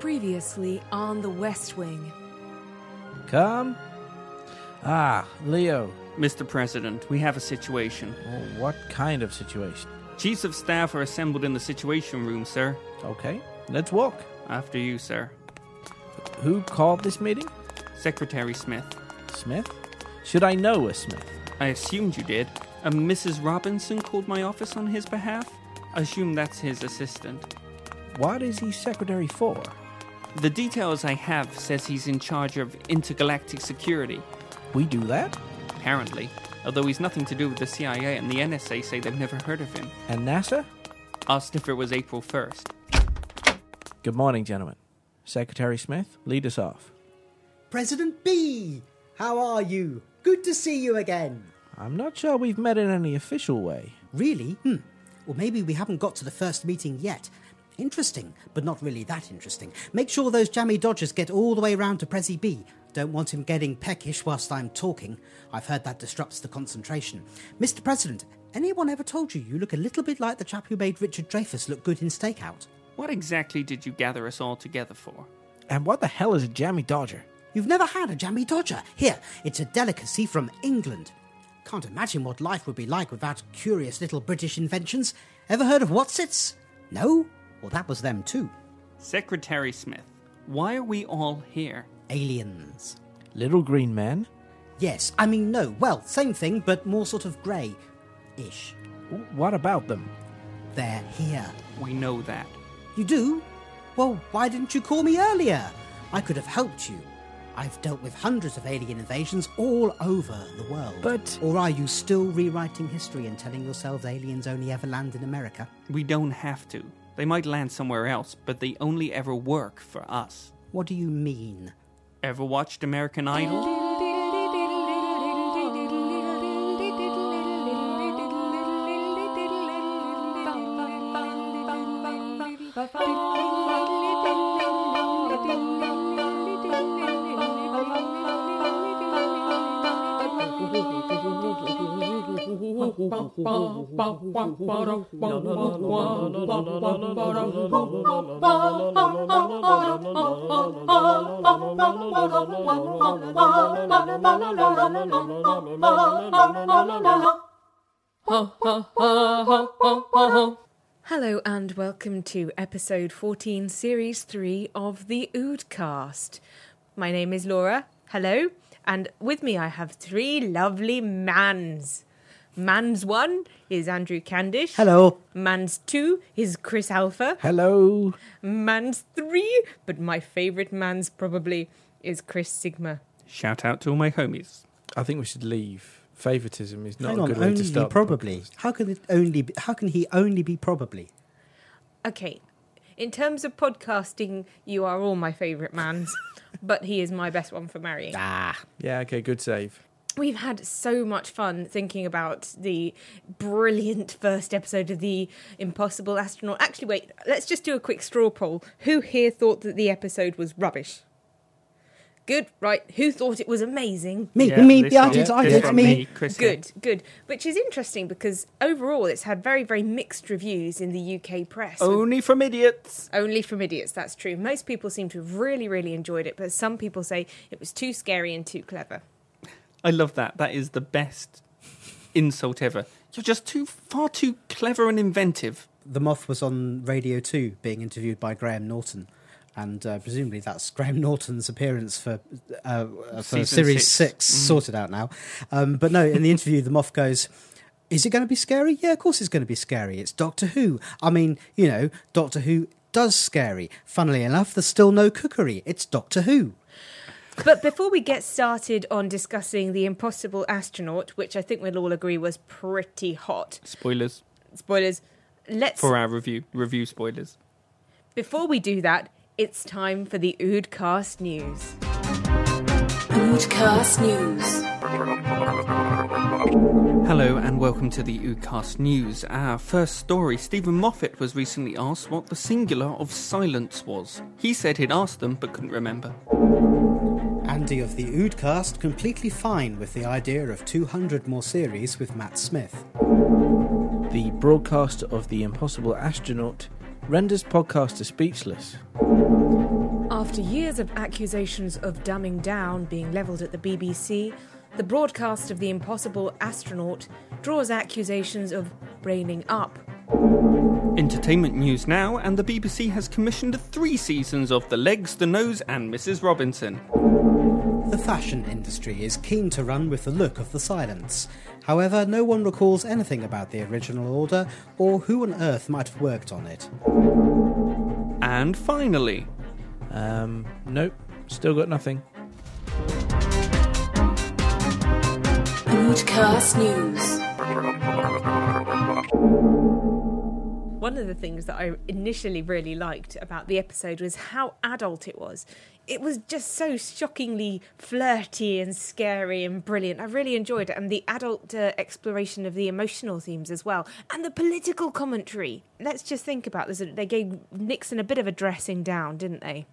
Previously on the West Wing. Come. Ah, Leo. Mr. President, we have a situation. Oh, what kind of situation? Chiefs of staff are assembled in the Situation Room, sir. Okay, let's walk. After you, sir. Who called this meeting? Secretary Smith. Smith? Should I know a Smith? I assumed you did. A Mrs. Robinson called my office on his behalf. I assume that's his assistant. What is he secretary for? The details I have says he's in charge of intergalactic security. We do that? Apparently. Although he's nothing to do with the CIA and the NSA say they've never heard of him. And NASA? Asked if it was April 1st. Good morning, gentlemen. Secretary Smith, lead us off. President B! How are you? Good to see you again. I'm not sure we've met in any official way. Really? Hmm. Well, maybe we haven't got to the first meeting yet. Interesting, but not really that interesting. Make sure those jammy dodgers get all the way round to Prezi B. Don't want him getting peckish whilst I'm talking. I've heard that disrupts the concentration. Mr. President, anyone ever told you you look a little bit like the chap who made Richard Dreyfuss look good in Stakeout? What exactly did you gather us all together for? And what the hell is a jammy dodger? You've never had a jammy dodger. Here, it's a delicacy from England. Can't imagine what life would be like without curious little British inventions. Ever heard of Wotsits? No? Well, that was them too. Secretary Smith, why are we all here? Aliens. Little green men? Yes, I mean, no. Well, same thing, but more sort of grey ish. What about them? They're here. We know that. You do? Well, why didn't you call me earlier? I could have helped you. I've dealt with hundreds of alien invasions all over the world. But- Or are you still rewriting history and telling yourselves aliens only ever land in America? We don't have to. They might land somewhere else, but they only ever work for us. What do you mean? Ever watched American Idol? Hello and welcome to episode 14, series 3 of the Oodcast. My name is Laura. Hello. And with me I have three lovely mans. Mans 1 is Andrew Candish. Hello. Mans 2 is Chris Alpha. Hello. Mans 3, but my favourite mans probably is Chris Sigma. Shout out to all my homies. I think we should leave. Favoritism is not Hang a on, good way only to start. probably. podcast. How can it only be, how can he only be probably? Okay, in terms of podcasting, you are all my favourite mans, but he is my best one for marrying. Ah. Yeah, okay, good save. We've had so much fun thinking about the brilliant first episode of The Impossible Astronaut. Actually, wait, let's just do a quick straw poll. Who here thought that the episode was rubbish? Good, right. Who thought it was amazing? Me, Yeah, me, this yeah, I one- did, I did, me. Chris. Good, good. Which is interesting because overall it's had very, very mixed reviews in the UK press. Only from idiots. Only from idiots, that's true. Most people seem to have really, really enjoyed it, but some people say it was too scary and too clever. I love that. That is the best insult ever. You're just too far too clever and inventive. The Moff was on Radio 2 being interviewed by Graham Norton. And uh, presumably that's Graham Norton's appearance for uh, uh, for Season Series six. 6, sorted out now. Um, but no, in the interview, the Moff goes, Is it going to be scary? Yeah, of course it's going to be scary. It's Doctor Who. I mean, you know, Doctor Who does scary. Funnily enough, there's still no cookery. It's Doctor Who. But before we get started on discussing The Impossible Astronaut, which I think we'll all agree was pretty hot, Spoilers spoilers, let's. for our review. Review spoilers. Before we do that, it's time for the Oodcast News. Oodcast News. Hello and welcome to the Oodcast News. Our first story Steven Moffat was recently asked what the singular of silence was. He said he'd asked them but couldn't remember. Andy of the Oodcast completely fine with the idea of 200 more series with Matt Smith. The broadcaster of The Impossible Astronaut renders podcaster speechless. After years of accusations of dumbing down being levelled at the BBC, the broadcast of The Impossible Astronaut draws accusations of braining up. Entertainment news now, and the BBC has commissioned three seasons of The Legs, the Nose, and Mrs. Robinson. The fashion industry is keen to run with the look of the silence. However, no one recalls anything about the original order or who on earth might have worked on it. And finally, Um, nope, still got nothing. Broadcast News. One of the things that I initially really liked about the episode was how adult it was. It was just so shockingly flirty and scary and brilliant. I really enjoyed it. And the adult uh, exploration of the emotional themes as well. And the political commentary. Let's just think about this. They gave Nixon a bit of a dressing down, didn't they?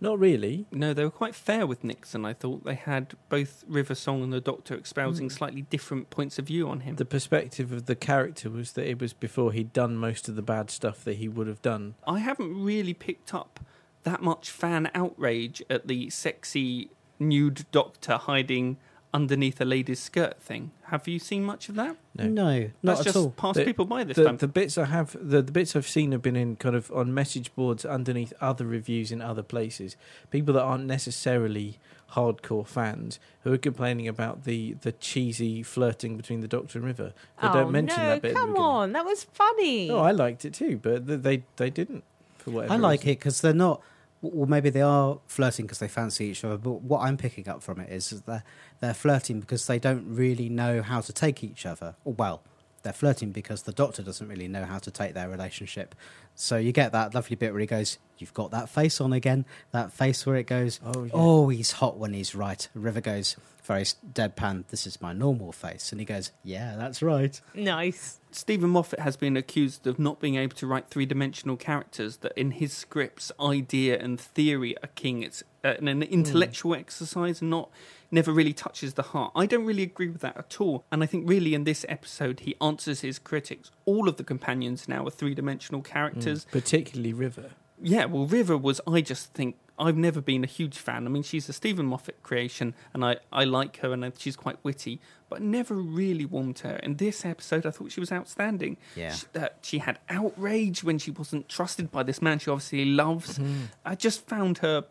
Not really. no, they were quite fair with Nixon. I thought they had both River Song and the Doctor espousing hmm. slightly different points of view on him. The perspective of the character was that it was before he'd done most of the bad stuff that he would have done. I haven't really picked up that much fan outrage at the sexy nude doctor hiding underneath a lady's skirt thing. Have you seen much of that? No. No, not That's at just all. passed The- people by this The, time. the bits I have, the, the bits I've seen have been in kind of on message boards underneath other reviews in other places. People that aren't necessarily hardcore fans who are complaining about the, the cheesy flirting between the Doctor and River. They oh, don't mention no, that bit. come on. That was funny. Oh, I liked it too, but they they didn't for whatever. I like reason. it because they're not. Well, maybe they are flirting because they fancy each other. But what I'm picking up from it is that they're, they're flirting because they don't really know how to take each other. Or well, they're flirting because the Doctor doesn't really know how to take their relationship. So you get that lovely bit where he goes, "You've got that face on again." That face where it goes, Oh, yeah. "Oh, he's hot when he's right." River goes, very deadpan. This is my normal face, and he goes, "Yeah, that's right." Nice. Steven Moffat has been accused of not being able to write three dimensional characters, that in his scripts, idea and theory are king. It's uh, an, an intellectual exercise and not never really touches the heart. I don't really agree with that at all. And I think really in this episode, he answers his critics. All of the companions now are three dimensional characters. particularly River. Yeah, well, River was, I just think, I've never been a huge fan. I mean, she's a Steven Moffat creation, and I, I like her, and she's quite witty, but never really warmed her. In this episode, I thought she was outstanding. Yeah. She, uh, she had outrage when she wasn't trusted by this man she obviously loves. I just found her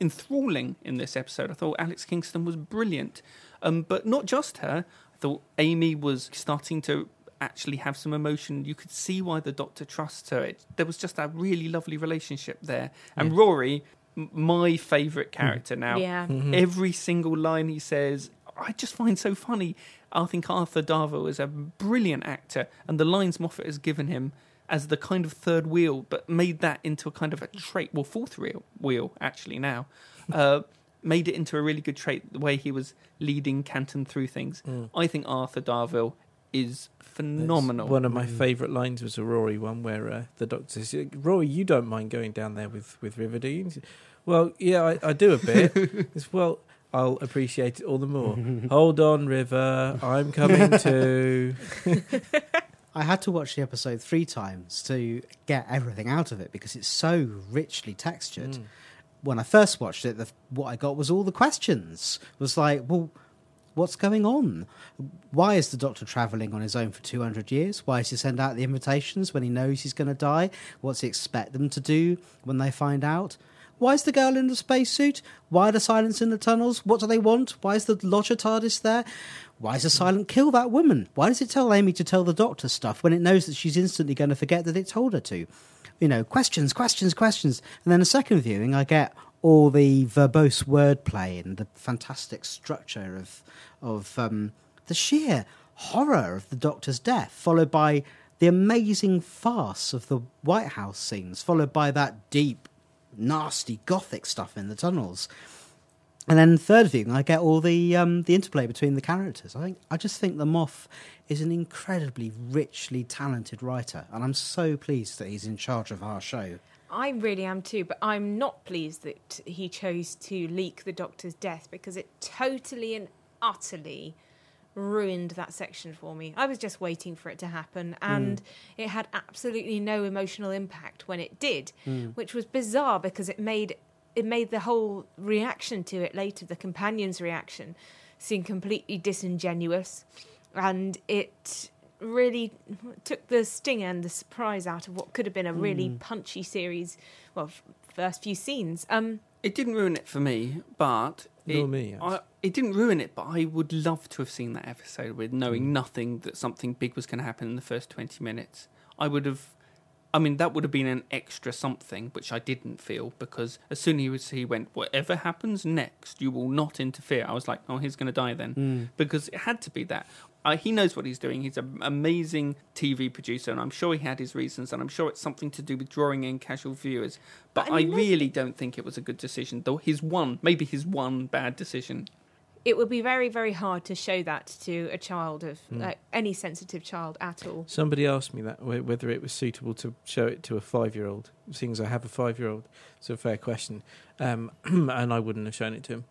enthralling in this episode. I thought Alex Kingston was brilliant. Um, but not just her. I thought Amy was starting to actually have some emotion. You could see why the doctor trusts her. It, there was just a really lovely relationship there. And Rory, m- my favourite character mm-hmm. now. Yeah. Mm-hmm. Every single line he says, I just find so funny. I think Arthur Darvill is a brilliant actor, and the lines Moffat has given him as the kind of third wheel, but made that into a kind of a trait. Well, fourth wheel, wheel actually now. Uh, made it into a really good trait. The way he was leading Canton through things. Mm. I think Arthur Darvill is phenomenal. One of my favourite lines was a Rory one where uh, the doctor says, "Rory, you don't mind going down there with with River, do you?" And he said, well, yeah, I, I do a bit. He says, well, I'll appreciate it all the more. Hold on, River, I'm coming too. I had to watch the episode three times to get everything out of it because it's so richly textured. When I first watched it, the, what I got was all the questions. It was like, well, what's going on? Why is the Doctor travelling on his own for 200 years? Why does he send out the invitations when he knows he's going to die? What's he expect them to do when they find out? Why is the girl in the spacesuit? Why the silence in the tunnels? What do they want? Why is the lodger TARDIS there? Why does the silent kill that woman? Why does it tell Amy to tell the doctor stuff when it knows that she's instantly going to forget that it told her to? You know, questions, questions, questions. And then a second viewing, I get all the verbose wordplay and the fantastic structure of of um, the sheer horror of the Doctor's death, followed by the amazing farce of the White House scenes, followed by that deep, nasty gothic stuff in the tunnels. And then third viewing, I get all the um, the interplay between the characters. I think I just think the Moff is an incredibly richly talented writer, and I'm so pleased that he's in charge of our show. I really am too, but I'm not pleased that he chose to leak the doctor's death because it totally and utterly ruined that section for me. I was just waiting for it to happen, and hmm. it had absolutely no emotional impact when it did, hmm. which was bizarre because it made it made the whole reaction to it later, the companion's reaction, seem completely disingenuous, and it really took the sting and the surprise out of what could have been a really punchy series. Well, f- first few scenes. Um, It didn't ruin it for me, but it, me, actually. I, it didn't ruin it. But I would love to have seen that episode with knowing Mm. nothing that something big was going to happen in the first twenty minutes. I would have. I mean, that would have been an extra something, which I didn't feel because as soon as he went, whatever happens next, you will not interfere. I was like, oh, he's going to die then, because it had to be that. Uh, he knows what he's doing. He's an amazing TV producer, and I'm sure he had his reasons, and I'm sure it's something to do with drawing in casual viewers. But, But I I, mean, really don't think it was a good decision. Though his one, maybe his one bad decision. it would be very, very hard to show that to a child of like, any sensitive child at all. Somebody asked me that whether it was suitable to show it to a five-year-old. Seeing as I have a five-year-old, it's a fair question, um, and I wouldn't have shown it to him.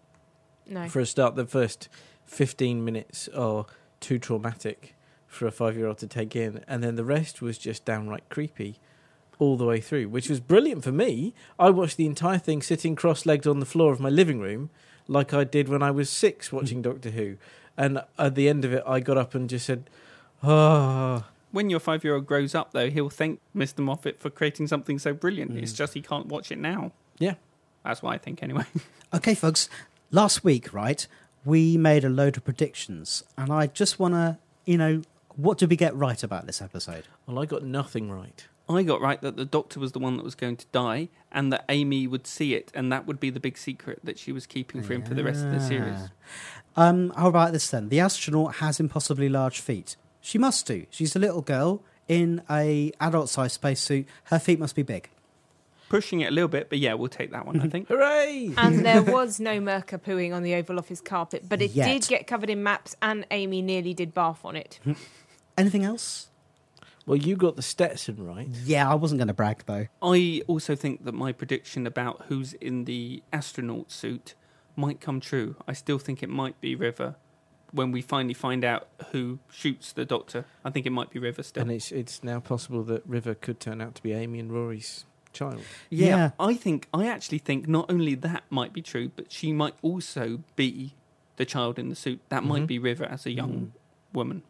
No. For a start, the first fifteen minutes are too traumatic for a five-year-old to take in, and then the rest was just downright creepy all the way through, which was brilliant for me. I watched the entire thing sitting cross-legged on the floor of my living room, like I did when I was six watching Doctor Who, and at the end of it, I got up and just said, "Ah." When your five year old grows up, though, he'll thank Mr. Moffat for creating something so brilliant. It's just he can't watch it now. Yeah. That's what I think, anyway. Okay, folks, last week, right, we made a load of predictions, and I just want to, you know, what did we get right about this episode? Well, I got nothing right. I got right that the doctor was the one that was going to die and that Amy would see it, and that would be the big secret that she was keeping for him for the rest of the series. Um, how about this then? The astronaut has impossibly large feet. She must do. She's a little girl in a adult-sized spacesuit. Her feet must be big. Pushing it a little bit, but yeah, we'll take that one, I mm-hmm. think. Hooray! and there was no Merca pooing on the oval office carpet, but it Yet. did get covered in maps, and Amy nearly did barf on it. Mm-hmm. Anything else? well, you got the Stetson right. Yeah, I wasn't going to brag though. I also think that my prediction about who's in the astronaut suit might come true. I still think it might be River when we finally find out who shoots the doctor. I think it might be River still. And it's it's now possible that River could turn out to be Amy and Rory's child. Yeah, Yeah. I think I actually think not only that might be true, but she might also be the child in the suit. That Mhm. might be River as a young woman.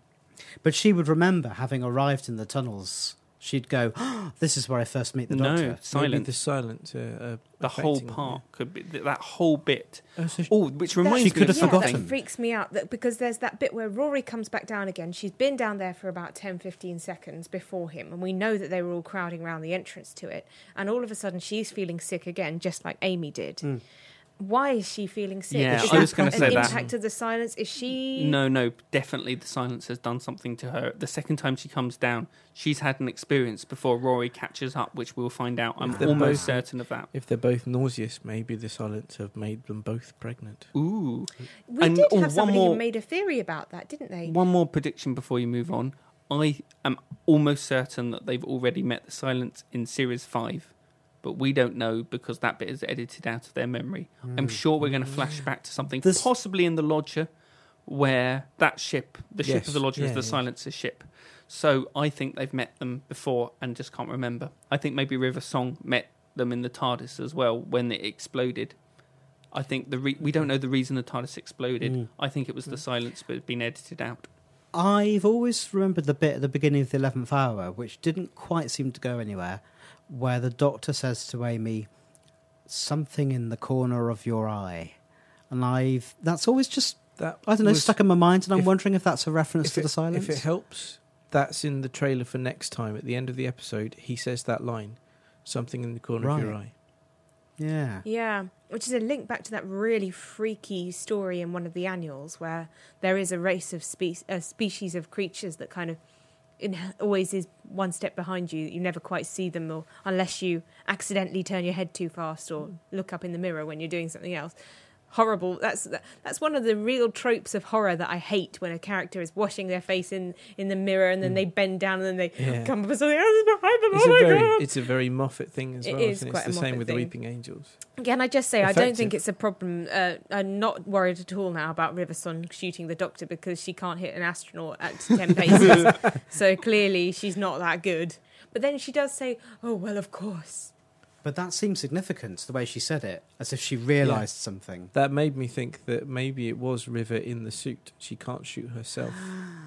But she would remember having arrived in the tunnels. She'd go, oh, "This is where I first meet the doctor." Maybe silent. the silent. Uh, uh, The whole affecting- part could be th- that whole bit. Oh, so she- Oh, which reminds She me could have yeah, forgotten. that freaks me out that because there's that bit where Rory comes back down again. She's been down there for about 10, 15 seconds before him, and we know that they were all crowding around the entrance to it. And all of a sudden, she's feeling sick again, just like Amy did. Why is she feeling sick? Yeah, is I was gonna an say that. impact of the silence? Is she? No, no, definitely the silence has done something to her. The second time she comes down, she's had an experience before Rory catches up, which we'll find out. I'm almost both- certain of that. if they're both nauseous, maybe the silence have made them both pregnant. Ooh. We And- did oh, have one somebody more- who made a theory about that, didn't they? One more prediction before you move on. I am almost certain that they've already met the silence in series five, but we don't know because that bit is edited out of their memory. I'm sure we're going to flash back to something This- possibly in the Lodger, where that ship, the ship Yes, of the Lodger, is the yeah. silencer's ship. So I think they've met them before and just can't remember. I think maybe River Song met them in the TARDIS as well when it exploded. I think the re- we don't know the reason the TARDIS exploded. Mm. I think it was the silence but been edited out. I've always remembered the bit at the beginning of the eleventh hour, which didn't quite seem to go anywhere, where the doctor says to Amy, "Something in the corner of your eye," and I've that's always just That I don't know was- stuck in my mind, and I'm if- wondering if that's a reference to it, the silence. If it helps, that's in the trailer for next time. At the end of the episode, he says that line, "Something in the corner of your Right. eye." yeah, Yeah, which is a link back to that really freaky story in one of the annuals where there is a race of spe- a species of creatures that kind of in, always is one step behind you. You never quite see them, or unless you accidentally turn your head too fast or hmm. look up in the mirror when you're doing something else. Horrible. That's that's one of the real tropes of horror that I hate when a character is washing their face in in the mirror and then they bend down and then they Yeah. come up with something else behind them. It's oh a my very, god! it's a very Moffat thing as It well. is it? quite it's the same with thing. the Weeping Angels. Can I just say I don't think it's a problem. Uh, I'm not worried at all now about River Song shooting the Doctor because she can't hit an astronaut at ten paces. so clearly she's not that good. But then she does say, "Oh well, of course." But that seems significant, the way she said it, as if she realised something. That made me think that maybe it was River in the suit. She can't shoot herself.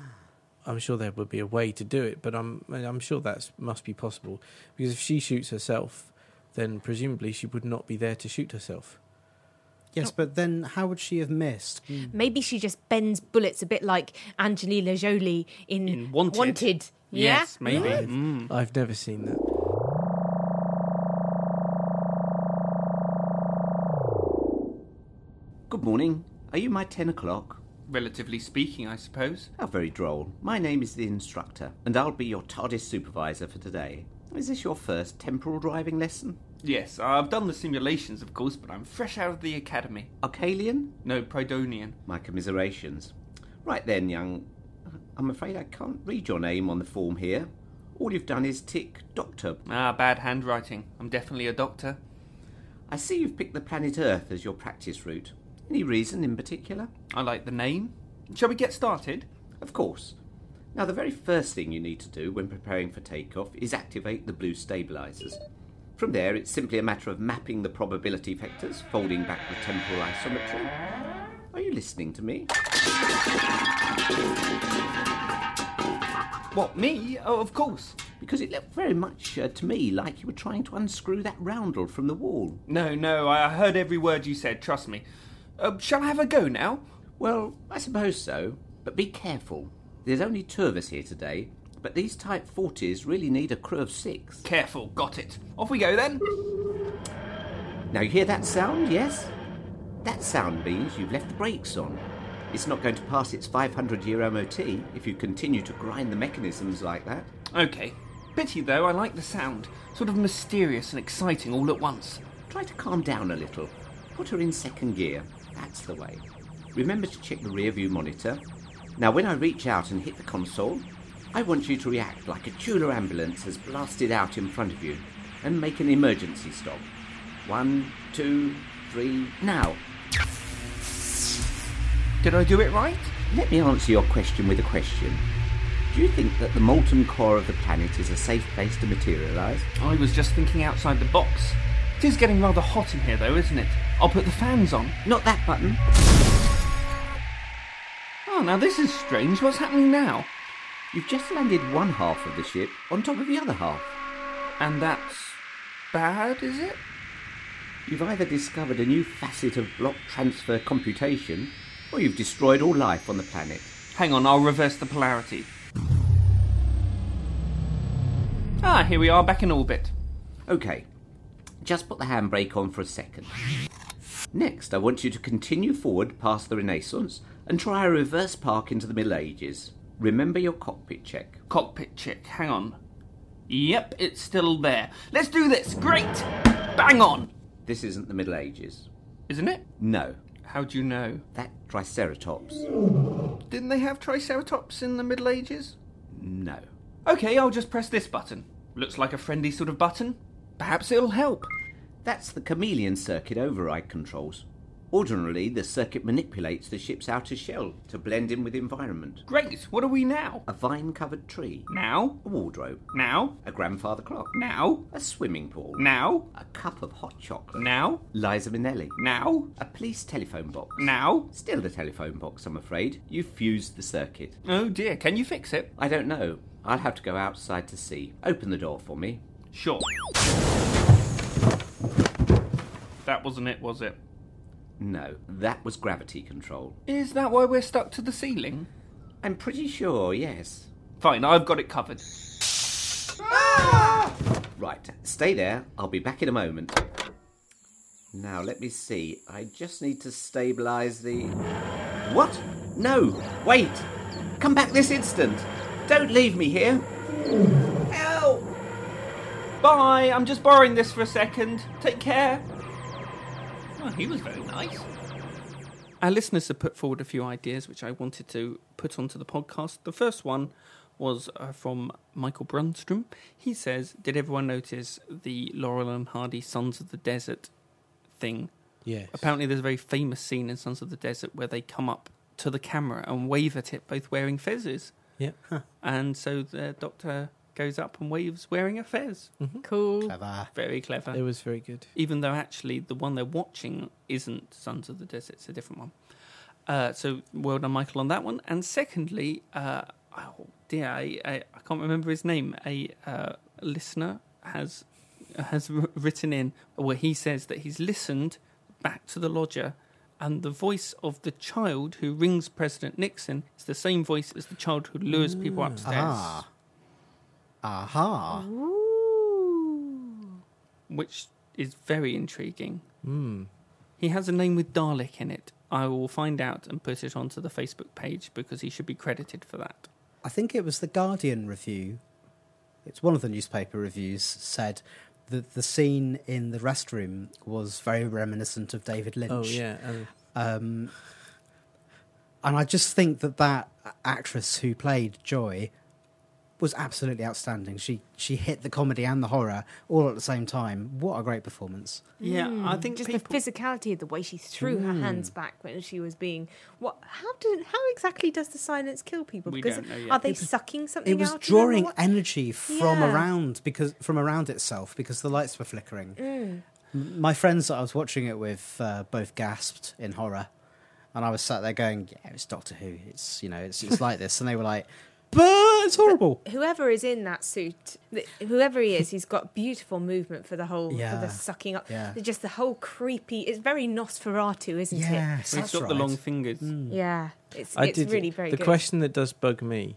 I'm sure there would be a way to do it, but I'm I'm sure that must be possible because if she shoots herself, then presumably she would not be there to shoot herself. Yes, but then how would she have missed? Maybe she just bends bullets a bit like Angelina Jolie in, In Wanted. Yeah? Yes, maybe. Mm. I've never seen that. Good morning. Are you my 10 o'clock? Relatively speaking, I suppose. How very droll. My name is the instructor, and I'll be your TARDIS supervisor for today. Is this your first temporal driving lesson? Yes, I've done the simulations, of course, but I'm fresh out of the academy. Arcalian? No, Prydonian. My commiserations. Right then, young. I'm afraid I can't read your name on the form here. All you've done is tick Doctor. Ah, bad handwriting. I'm definitely a doctor. I see you've picked the planet Earth as your practice route. Any reason in particular? I like the name. Shall we get started? Of course. Now, the very first thing you need to do when preparing for takeoff is activate the blue stabilizers. From there, it's simply a matter of mapping the probability vectors, folding back the temporal isometry. Are you listening to me? What, me? Oh, of course. Because it looked very much uh, to me like you were trying to unscrew that roundel from the wall. No, no, I heard every word you said, trust me. Uh, shall I have a go now? Well, I suppose so, but be careful. There's only two of us here today, but these Type 40s really need a crew of six. Careful, got it. Off we go then. Now, you hear that sound, yes? That sound means you've left the brakes on. It's not going to pass its 500 year MOT if you continue to grind the mechanisms like that. Okay. Pity though, I like the sound. Sort of mysterious and exciting all at once. Try to calm down a little. Put her in second gear. That's the way. Remember to check the rear view monitor. Now, when I reach out and hit the console, I want you to react like a Tula ambulance has blasted out in front of you and make an emergency stop. One, two, three, now. Did I do it right? Let me answer your question with a question. Do you think that the molten core of the planet is a safe place to materialise? I was just thinking outside the box. It is getting rather hot in here though, isn't it? I'll put the fans on. Not that button. Oh, now this is strange. What's happening now? You've just landed one half of the ship on top of the other half. And that's bad, is it? You've either discovered a new facet of block transfer computation, or you've destroyed all life on the planet. Hang on, I'll reverse the polarity. Ah, here we are back in orbit. Okay, just put the handbrake on for a second. Next, I want you to continue forward past the Renaissance and try a reverse park into the Middle Ages. Remember your cockpit check. Cockpit check, hang on. Yep, it's still there. Let's do this! Great! Bang on! This isn't the Middle Ages. Isn't it? No, How do you know? that Triceratops. Didn't they have Triceratops in the Middle Ages? No. Okay, I'll just press this button. Looks like a friendly sort of button. Perhaps it'll help. That's the chameleon circuit override controls. Ordinarily, the circuit manipulates the ship's outer shell to blend in with the environment. Great, what are we now? A vine covered tree, Now? a wardrobe, Now? a grandfather clock, Now? a swimming pool, Now? a cup of hot chocolate, Now? Liza Minnelli, Now? a police telephone box. Now? Still the telephone box, I'm afraid. You fused the circuit. Oh dear, can you fix it? I don't know. I'll have to go outside to see. Open the door for me. Sure. That wasn't it, was it? No, that was gravity control. Is that why we're stuck to the ceiling? I'm pretty sure, yes. Fine, I've got it covered. Ah! Right, stay there. I'll be back in a moment. Now, let me see. I just need to stabilise the. What? No! Wait! Come back this instant! Don't leave me here! Help! Bye, I'm just borrowing this for a second. Take care. Oh, he was very nice. Our listeners have put forward a few ideas which I wanted to put onto the podcast. The first one was uh, from Michael Brunstrom. He says, Did everyone notice the Laurel and Hardy Sons of the Desert thing? Yes. Apparently, there's a very famous scene in Sons of the Desert where they come up to the camera and wave at it, both wearing fezzes. Yeah. And so the doctor goes up and waves wearing a fez. Mhm. Cool. Clever. Very clever. It was very good. even though actually the one they're watching isn't Sons of the Desert, it's a different one. Uh, so well done, Michael, on that one. And secondly, uh, oh dear, I, I, I can't remember his name. A uh, listener has has written in where he says that he's listened back to the lodger. And the voice of the child who rings President Nixon is the same voice as the child who lures people upstairs, Ah. Aha. which is very intriguing. Mm. He has a name with Dalek in it. I will find out and put it onto the Facebook page because he should be credited for that. I think it was the Guardian review. It's one of the newspaper reviews said that the scene in the restroom was very reminiscent of David Lynch. Oh yeah. And Um, and I just think that that actress who played Joy was absolutely outstanding. She she hit the comedy and the horror all at the same time. What a great performance! Yeah, I Mm, think just people, the physicality of the way she threw her hands back when she was being what? How did? How exactly does the silence kill people? We Because don't know yet. are they It was- sucking something It was out? of them drawing energy from Yeah. around because from around itself because the lights were flickering. Mm. My friends that I was watching it with uh, both gasped in horror, and I was sat there going, "Yeah, it's Doctor Who. It's you know, it's it's like this," and they were like, "But it's horrible." Whoever is in that suit, th- whoever he is, he's got beautiful movement for the whole, for the sucking up. Yeah. Just the whole creepy. It's very Nosferatu, isn't it? Yes, he's that's got right. the long fingers. Hmm. Yeah, it's it's did really very the good. question that does bug me: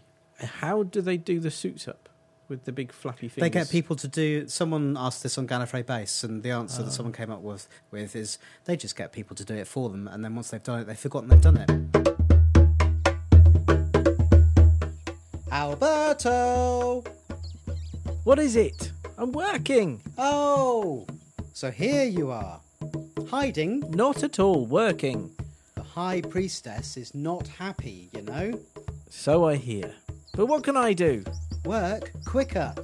How do they do the suits up with the big flappy fingers? They get people to do. Someone asked this on Gallifrey Base, and the answer Oh. that someone came up with with is they just get people to do it for them, and then once they've done it, they've forgotten they've done it. Alberto! What is it? I'm working. Oh! So here you are. Hiding. Not at all working. The High Priestess is not happy, you know? So I hear. But what can I do? Work quicker.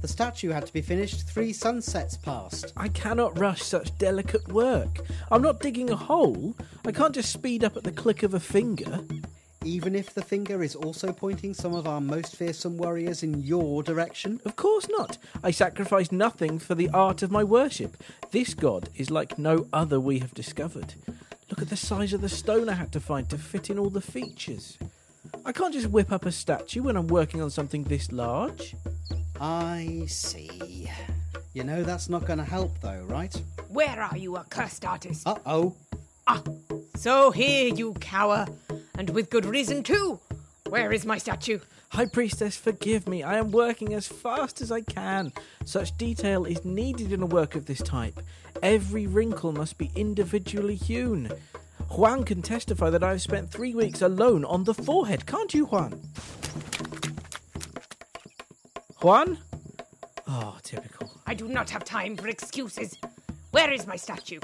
The statue had to be finished three sunsets past. I cannot rush such delicate work. I'm not digging a hole. I can't just speed up at the click of a finger. Even if the finger is also pointing some of our most fearsome warriors in your direction. Of course not. I sacrifice nothing for the art of my worship. This god is like no other we have discovered. Look at the size of the stone I had to find to fit in all the features. I can't just whip up a statue when I'm working on something this large. I see. You know that's not going to help, though, right? Where are you, accursed artist? Uh oh. Ah, so here you cower, and with good reason too. Where is my statue? High Priestess, forgive me. I am working as fast as I can. Such detail is needed in a work of this type. Every wrinkle must be individually hewn. Juan can testify that I've spent three weeks alone on the forehead, can't you, Juan? Juan? Oh, typical. I do not have time for excuses. Where is my statue?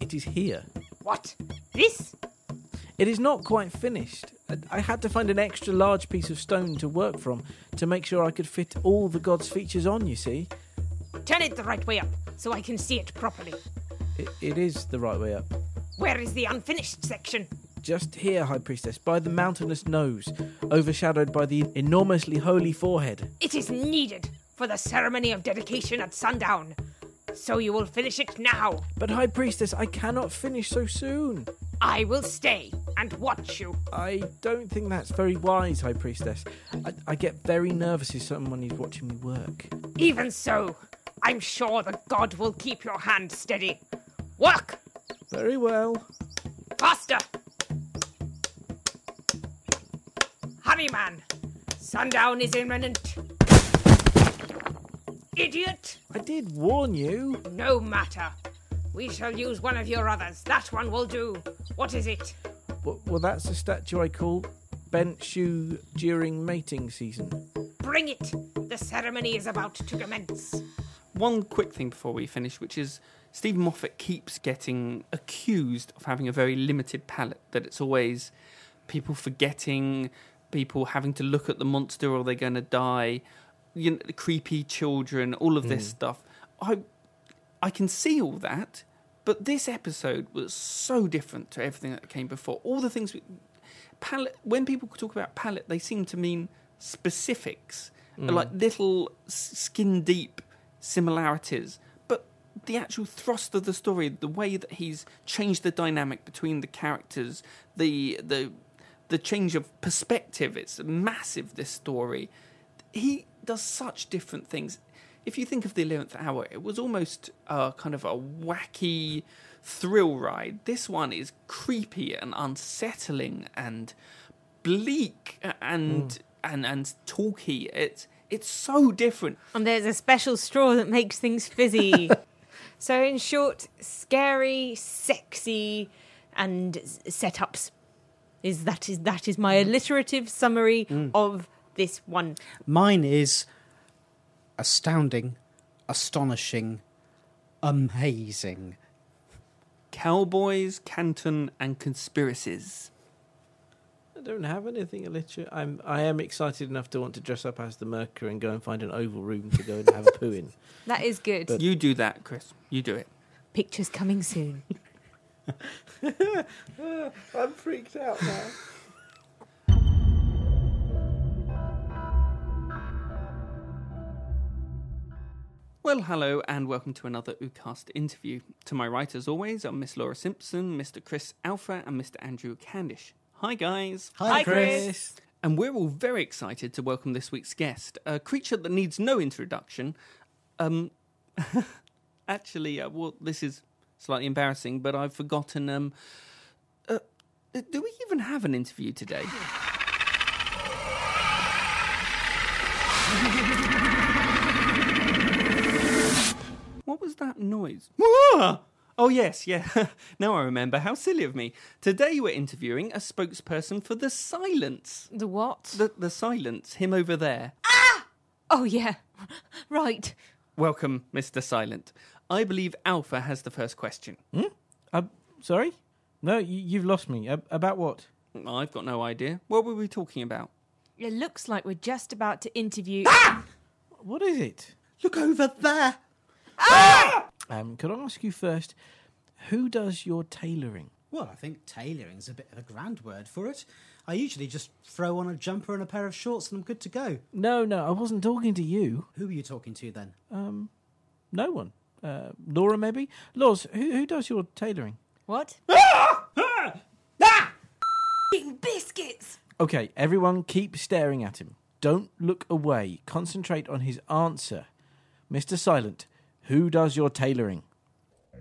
It is here. What? This? It is not quite finished. I- had to find an extra large piece of stone to work from to make sure I could fit all the god's features on, you see. Turn it the right way up so I can see it properly. It, it is the right way up. Where is the unfinished section? Just here, High Priestess, by the mountainous nose, overshadowed by the enormously holy forehead. It is needed for the ceremony of dedication at sundown. So you will finish it now. But, High Priestess, I cannot finish so soon. I will stay and watch you. I don't think that's very wise, High Priestess. I, I get very nervous if someone is watching me work. Even so, I'm sure the god will keep your hand steady. Work! Very well. Faster! Hurry, man! Sundown is imminent. Idiot! I did warn you. No matter. We shall use one of your others. That one will do. What is it? Well, well that's a statue I call bent shoe during mating season. Bring it! The ceremony is about to commence. One quick thing before we finish, which is Steven Moffat keeps getting accused of having a very limited palette, that it's always people forgetting, people having to look at the monster or they're going to die, you know, creepy children, all of this mm. stuff. I, I can see all that, but this episode was so different to everything that came before. All the things, we, palette, when people talk about palette, they seem to mean specifics, mm. like little skin deep similarities. But the actual thrust of the story, the way that he's changed the dynamic between the characters, the the the change of perspective, it's massive. This story, he does such different things. If you think of the eleventh hour, it was almost uh, kind of a wacky thrill ride. This one is creepy and unsettling and bleak and hmm. and and talky. It's it's so different. And there's a special straw that makes things fizzy. so, in short, scary, sexy, and s- setups. Is that is that is my hmm. alliterative summary hmm. of this one? Mine is astounding, astonishing, amazing. Cowboys, Canton, and conspiracies. I don't have anything illiterate. I'm I am excited enough to want to dress up as the Merker and go and find an oval room to go and have a poo in. That is good. But- You do that, Chris. You do it. Pictures coming soon. I'm freaked out now. Well, hello, and welcome to another Oodcast interview. To my right, as always, are Miss Laura Simpson, Mr. Chris Alpha, and Mr. Andrew Candish. Hi, guys. Hi, Chris. And we're all very excited to welcome this week's guest, a creature that needs no introduction. Um, actually, uh, well, this is slightly embarrassing, but I've forgotten. Um, uh, do we even have an interview today? was that noise? Oh, yes, yeah. now I remember. How silly of me. Today we're interviewing a spokesperson for The Silence. The what? The, the Silence, him over there. Ah! Oh yeah, right. Welcome, Mr. Silent. I believe Alpha has the first question. Uh, sorry? No, you, you've lost me. Uh, about what? I've got no idea. What were we talking about? It looks like we're just about to interview. Ah! What is it? Look over there. Um, could I ask you first, who does your tailoring? Well, I think tailoring's a bit of a grand word for it. I usually just throw on a jumper and a pair of shorts and I'm good to go. No, no, I wasn't talking to you. Who are you talking to then? Um, no one. Uh, Laura, maybe. Laws, who, who does your tailoring? what? Ah! Ah! Ah! Eating biscuits. Okay, everyone, keep staring at him. Don't look away. Concentrate on his answer. Mr. Silent, who does your tailoring?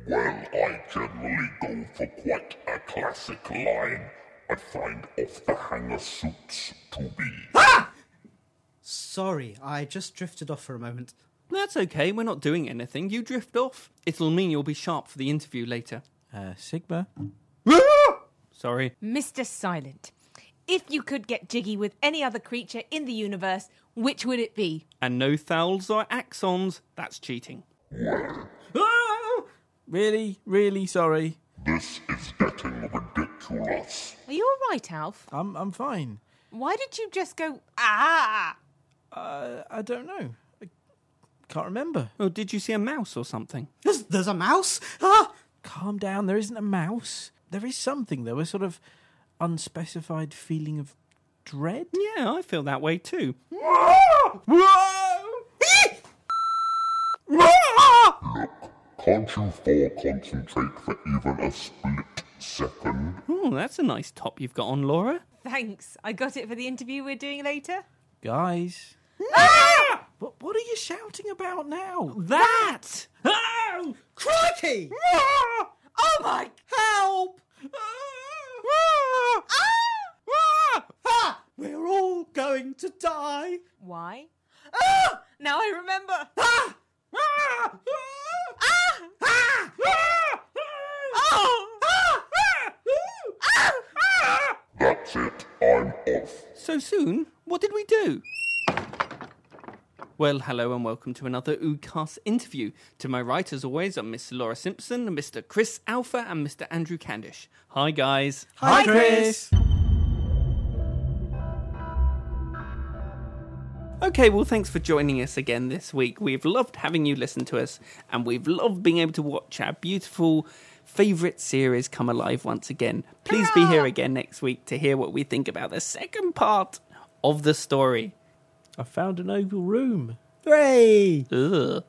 Well, I generally go for quite a classic line. I find off the hanger suits to be. Ah! Sorry, I just drifted off for a moment. That's okay, we're not doing anything. You drift off. It'll mean you'll be sharp for the interview later. Uh, Sigma. Sorry. Mr. Silent, if you could get jiggy with any other creature in the universe, which would it be? And no thowls or axons. That's cheating. Ah! Really, really sorry. This is getting ridiculous. Are you all right, Alf? I'm, I'm fine. Why did you just go ah? Uh, I don't know. I can't remember. Oh, did you see a mouse or something? There's, there's a mouse! Ah! Calm down. There isn't a mouse. There is something, though. A sort of unspecified feeling of dread. Yeah, I feel that way too. Can't you four concentrate for even a split second? Oh, that's a nice top you've got on, Laura. Thanks. I got it for the interview we're doing later. Guys. What, what are you shouting about now? That! Oh! Crikey! Oh my! Help! Ah! We're all going to die! Why? Ah! Now I remember. Ah! Ah! That's it, I'm off. So soon? What did we do? Well, hello and welcome to another Oodcast interview. To my right, as always, are Miss Laura Simpson, Mr. Chris Alpha, and Mr. Andrew Candish. Hi, guys. Hi, Chris. Okay, well, thanks for joining us again this week. We've loved having you listen to us, and we've loved being able to watch our beautiful favourite series come alive once again. Please be here again next week to hear what we think about the second part of the story. I found an oval room. Hooray! Ugh.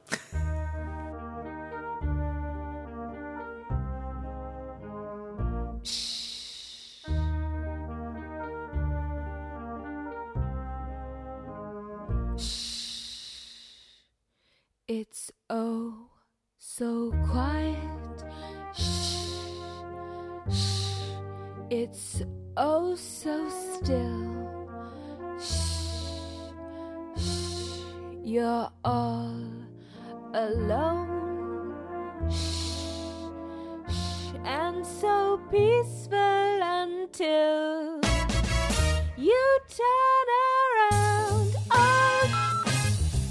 So peaceful until you turn around. Oh,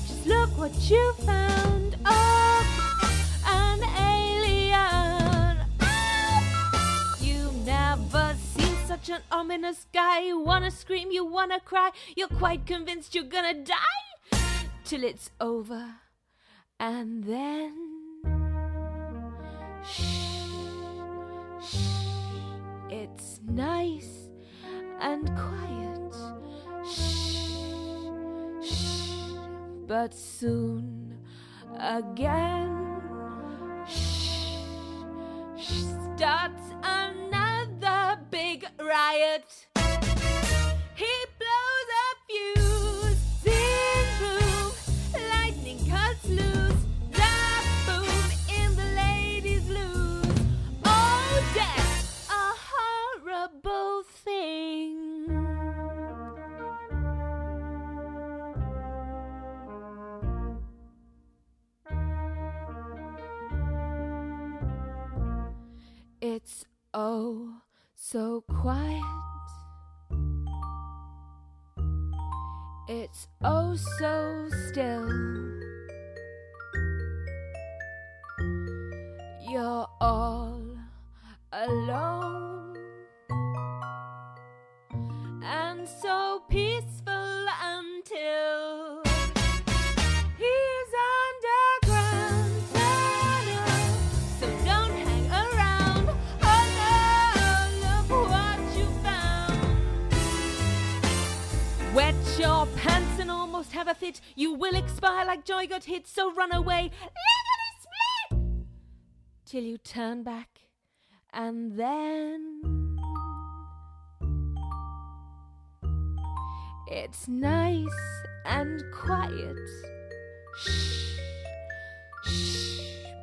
just look what you found. Oh, an alien. Oh, you've never seen such an ominous guy. You wanna scream, you wanna cry. You're quite convinced you're gonna die till it's over. And then. Shh, nice and quiet. Shh, shh, but soon again. Shh, shh, starts another big riot. He oh so quiet. It's oh so still. Run away. Lickety split! Till you turn back and then it's nice and quiet. Shh, shh,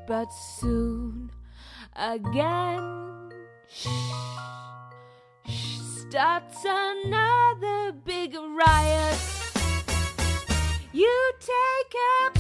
but soon again. Shh, shh, starts another big riot. You take a